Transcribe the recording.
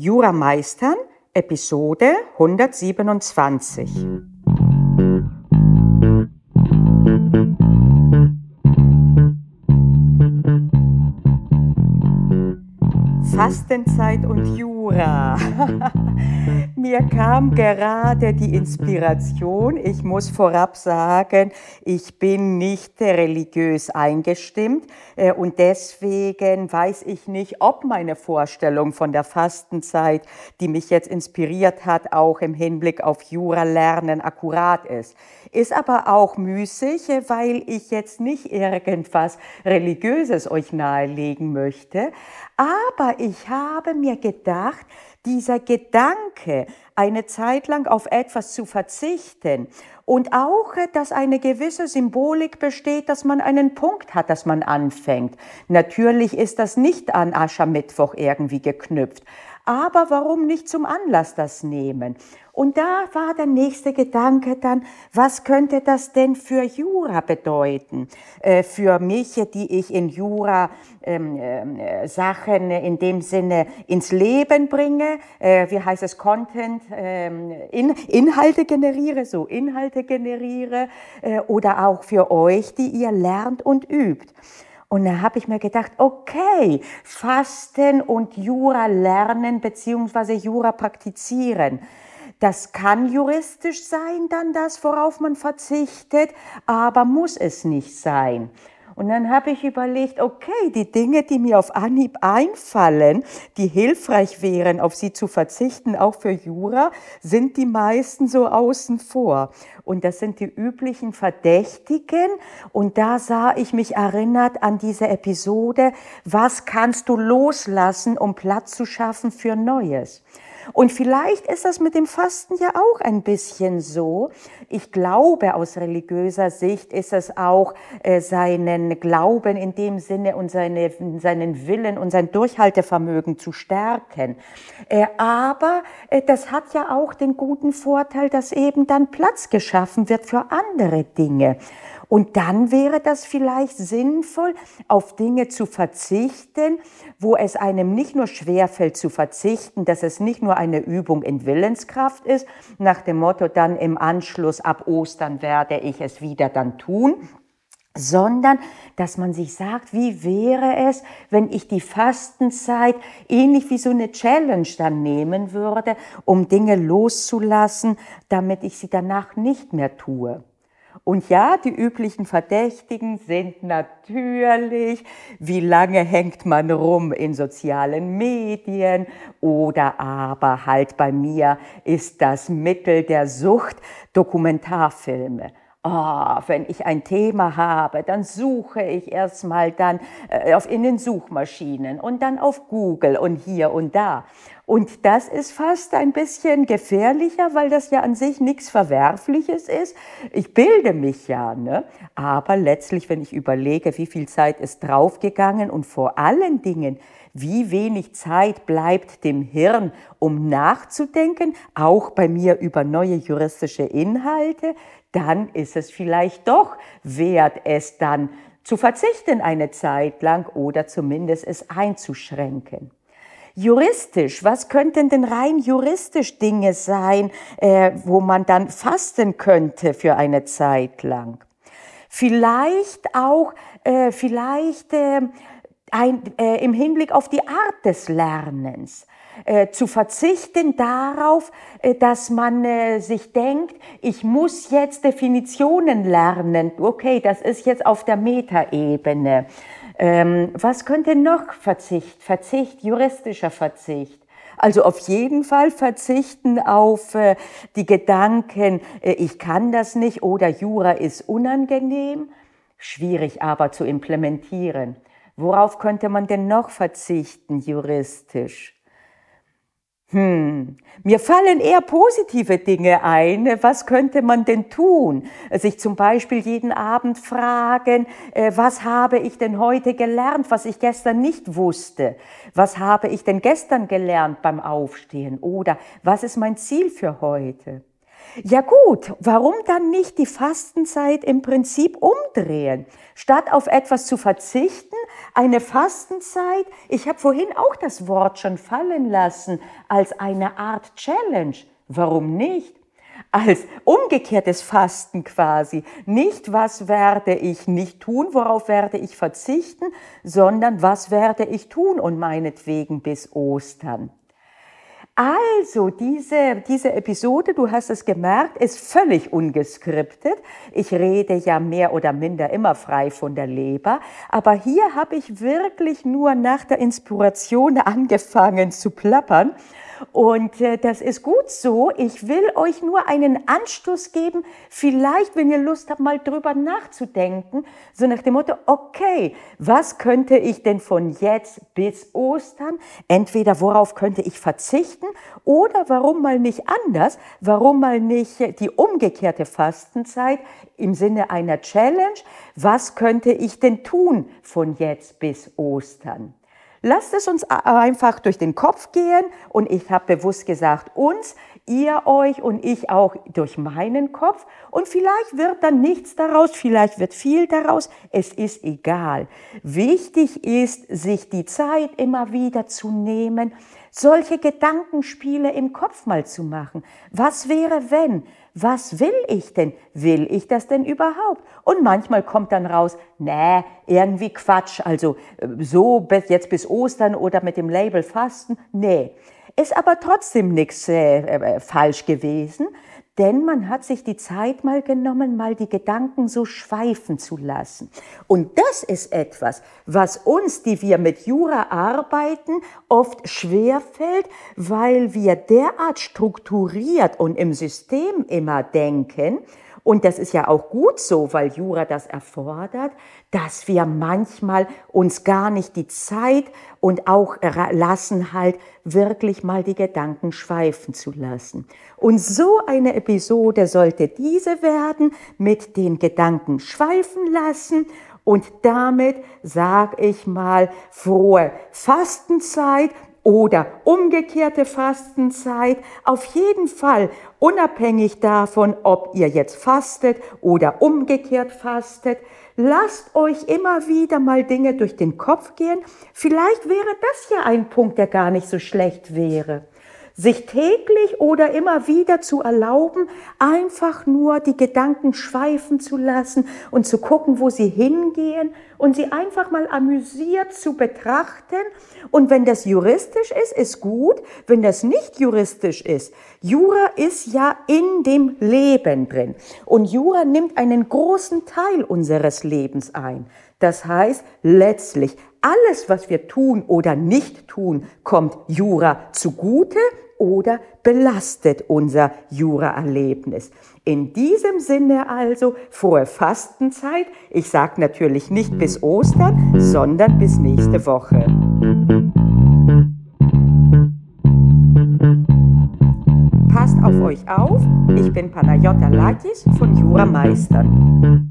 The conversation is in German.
Jura meistern, Episode 127. Fastenzeit und Jura. Mir kam gerade die Inspiration. Ich muss vorab sagen, ich bin nicht religiös eingestimmt äh, und deswegen weiß ich nicht, ob meine Vorstellung von der Fastenzeit, die mich jetzt inspiriert hat, auch im Hinblick auf Jura lernen akkurat ist. Ist aber auch müßig, weil ich jetzt nicht irgendwas Religiöses euch nahelegen möchte. Aber ich habe mir gedacht, dieser Gedanke, eine Zeit lang auf etwas zu verzichten und auch, dass eine gewisse Symbolik besteht, dass man einen Punkt hat, dass man anfängt. Natürlich ist das nicht an Aschermittwoch irgendwie geknüpft, aber warum nicht zum Anlass das nehmen? Und da war der nächste Gedanke dann, was könnte das denn für Jura bedeuten? Äh, für mich, die ich in Jura ähm, äh, Sachen in dem Sinne ins Leben bringe, äh, wie heißt es, Content, ähm, in, Inhalte generiere, so Inhalte generiere, oder auch für euch, die ihr lernt und übt. Und da habe ich mir gedacht, okay, Fasten und Jura lernen beziehungsweise Jura praktizieren. Das kann juristisch sein, dann das, worauf man verzichtet, aber muss es nicht sein. Und dann habe ich überlegt, okay, die Dinge, die mir auf Anhieb einfallen, die hilfreich wären, auf sie zu verzichten, auch für Jura, sind die meisten so außen vor. Und das sind die üblichen Verdächtigen. Und da sah ich mich erinnert an diese Episode, was kannst du loslassen, um Platz zu schaffen für Neues? Und vielleicht ist das mit dem Fasten ja auch ein bisschen so. Ich glaube, aus religiöser Sicht ist es auch äh, seinen Glauben in dem Sinne und seine, seinen Willen und sein Durchhaltevermögen zu stärken. Äh, aber äh, das hat ja auch den guten Vorteil, dass eben dann Platz geschaffen wird für andere Dinge. Und dann wäre das vielleicht sinnvoll, auf Dinge zu verzichten, wo es einem nicht nur schwerfällt zu verzichten, dass es nicht nur eine Übung in Willenskraft ist, nach dem Motto dann im Anschluss ab Ostern werde ich es wieder dann tun, sondern dass man sich sagt, wie wäre es, wenn ich die Fastenzeit ähnlich wie so eine Challenge dann nehmen würde, um Dinge loszulassen, damit ich sie danach nicht mehr tue. Und ja, die üblichen Verdächtigen sind natürlich, wie lange hängt man rum in sozialen Medien oder aber halt bei mir ist das Mittel der Sucht Dokumentarfilme. Oh, wenn ich ein Thema habe, dann suche ich erstmal dann äh, auf in den Suchmaschinen und dann auf Google und hier und da. Und das ist fast ein bisschen gefährlicher, weil das ja an sich nichts Verwerfliches ist. Ich bilde mich ja, ne? aber letztlich, wenn ich überlege, wie viel Zeit ist draufgegangen und vor allen Dingen, wie wenig Zeit bleibt dem Hirn, um nachzudenken, auch bei mir über neue juristische Inhalte, dann ist es vielleicht doch wert, es dann zu verzichten eine Zeit lang oder zumindest es einzuschränken. Juristisch, was könnten denn rein juristisch Dinge sein, äh, wo man dann fasten könnte für eine Zeit lang? Vielleicht auch, äh, vielleicht äh, ein, äh, im Hinblick auf die Art des Lernens. Äh, zu verzichten darauf, äh, dass man äh, sich denkt, ich muss jetzt Definitionen lernen. Okay, das ist jetzt auf der Metaebene. Ähm, was könnte noch Verzicht? Verzicht, juristischer Verzicht. Also auf jeden Fall verzichten auf äh, die Gedanken, äh, ich kann das nicht oder Jura ist unangenehm. Schwierig aber zu implementieren. Worauf könnte man denn noch verzichten juristisch? Hm, mir fallen eher positive Dinge ein. Was könnte man denn tun? Sich zum Beispiel jeden Abend fragen, äh, was habe ich denn heute gelernt, was ich gestern nicht wusste? Was habe ich denn gestern gelernt beim Aufstehen? Oder was ist mein Ziel für heute? Ja gut, warum dann nicht die Fastenzeit im Prinzip umdrehen? Statt auf etwas zu verzichten, eine Fastenzeit, ich habe vorhin auch das Wort schon fallen lassen, als eine Art Challenge. Warum nicht? als umgekehrtes Fasten quasi. Nicht, was werde ich nicht tun, worauf werde ich verzichten, sondern was werde ich tun und meinetwegen bis Ostern. Also, diese, diese Episode, du hast es gemerkt, ist völlig ungeskriptet. Ich rede ja mehr oder minder immer frei von der Leber, aber hier habe ich wirklich nur nach der Inspiration angefangen zu plappern und äh, das ist gut so. Ich will euch nur einen Anstoß geben, vielleicht, wenn ihr Lust habt, mal drüber nachzudenken, so nach dem Motto, okay, was könnte ich denn von jetzt bis Ostern, entweder worauf könnte ich verzichten oder warum mal nicht anders, warum mal nicht die umgekehrte Fastenzeit im Sinne einer Challenge, was könnte ich denn tun von jetzt bis Ostern? Lasst es uns einfach durch den Kopf gehen und ich habe bewusst gesagt uns, ihr euch und ich auch durch meinen Kopf und vielleicht wird dann nichts daraus, vielleicht wird viel daraus, es ist egal. Wichtig ist, sich die Zeit immer wieder zu nehmen, solche Gedankenspiele im Kopf mal zu machen. Was wäre wenn? Was will ich denn? Will ich das denn überhaupt? Und manchmal kommt dann raus, nee, irgendwie Quatsch, also äh, so jetzt bis Ostern oder mit dem Label Fasten, nee. Ist aber trotzdem nichts äh, äh, falsch gewesen, denn man hat sich die Zeit mal genommen, mal die Gedanken so schweifen zu lassen. Und das ist etwas, was uns, die wir mit Jura arbeiten, oft schwerfällt, weil wir derart strukturiert und im System immer denken, und das ist ja auch gut so, weil Jura das erfordert, dass wir manchmal uns gar nicht die Zeit und auch lassen halt wirklich mal die Gedanken schweifen zu lassen. Und so eine Episode sollte diese werden, mit den Gedanken schweifen lassen und damit sag ich mal frohe Fastenzeit oder umgekehrte Fastenzeit. Auf jeden Fall, unabhängig davon, ob ihr jetzt fastet oder umgekehrt fastet, lasst euch immer wieder mal Dinge durch den Kopf gehen. Vielleicht wäre das ja ein Punkt, der gar nicht so schlecht wäre sich täglich oder immer wieder zu erlauben, einfach nur die Gedanken schweifen zu lassen und zu gucken, wo sie hingehen und sie einfach mal amüsiert zu betrachten. Und wenn das juristisch ist, ist gut. Wenn das nicht juristisch ist, Jura ist ja in dem Leben drin. Und Jura nimmt einen großen Teil unseres Lebens ein. Das heißt, letztlich alles, was wir tun oder nicht tun, kommt Jura zugute oder belastet unser Jura-Erlebnis. In diesem Sinne also frohe Fastenzeit. Ich sage natürlich nicht bis Ostern, sondern bis nächste Woche. Passt auf euch auf. Ich bin Panayota Lakis von Jura Meistern.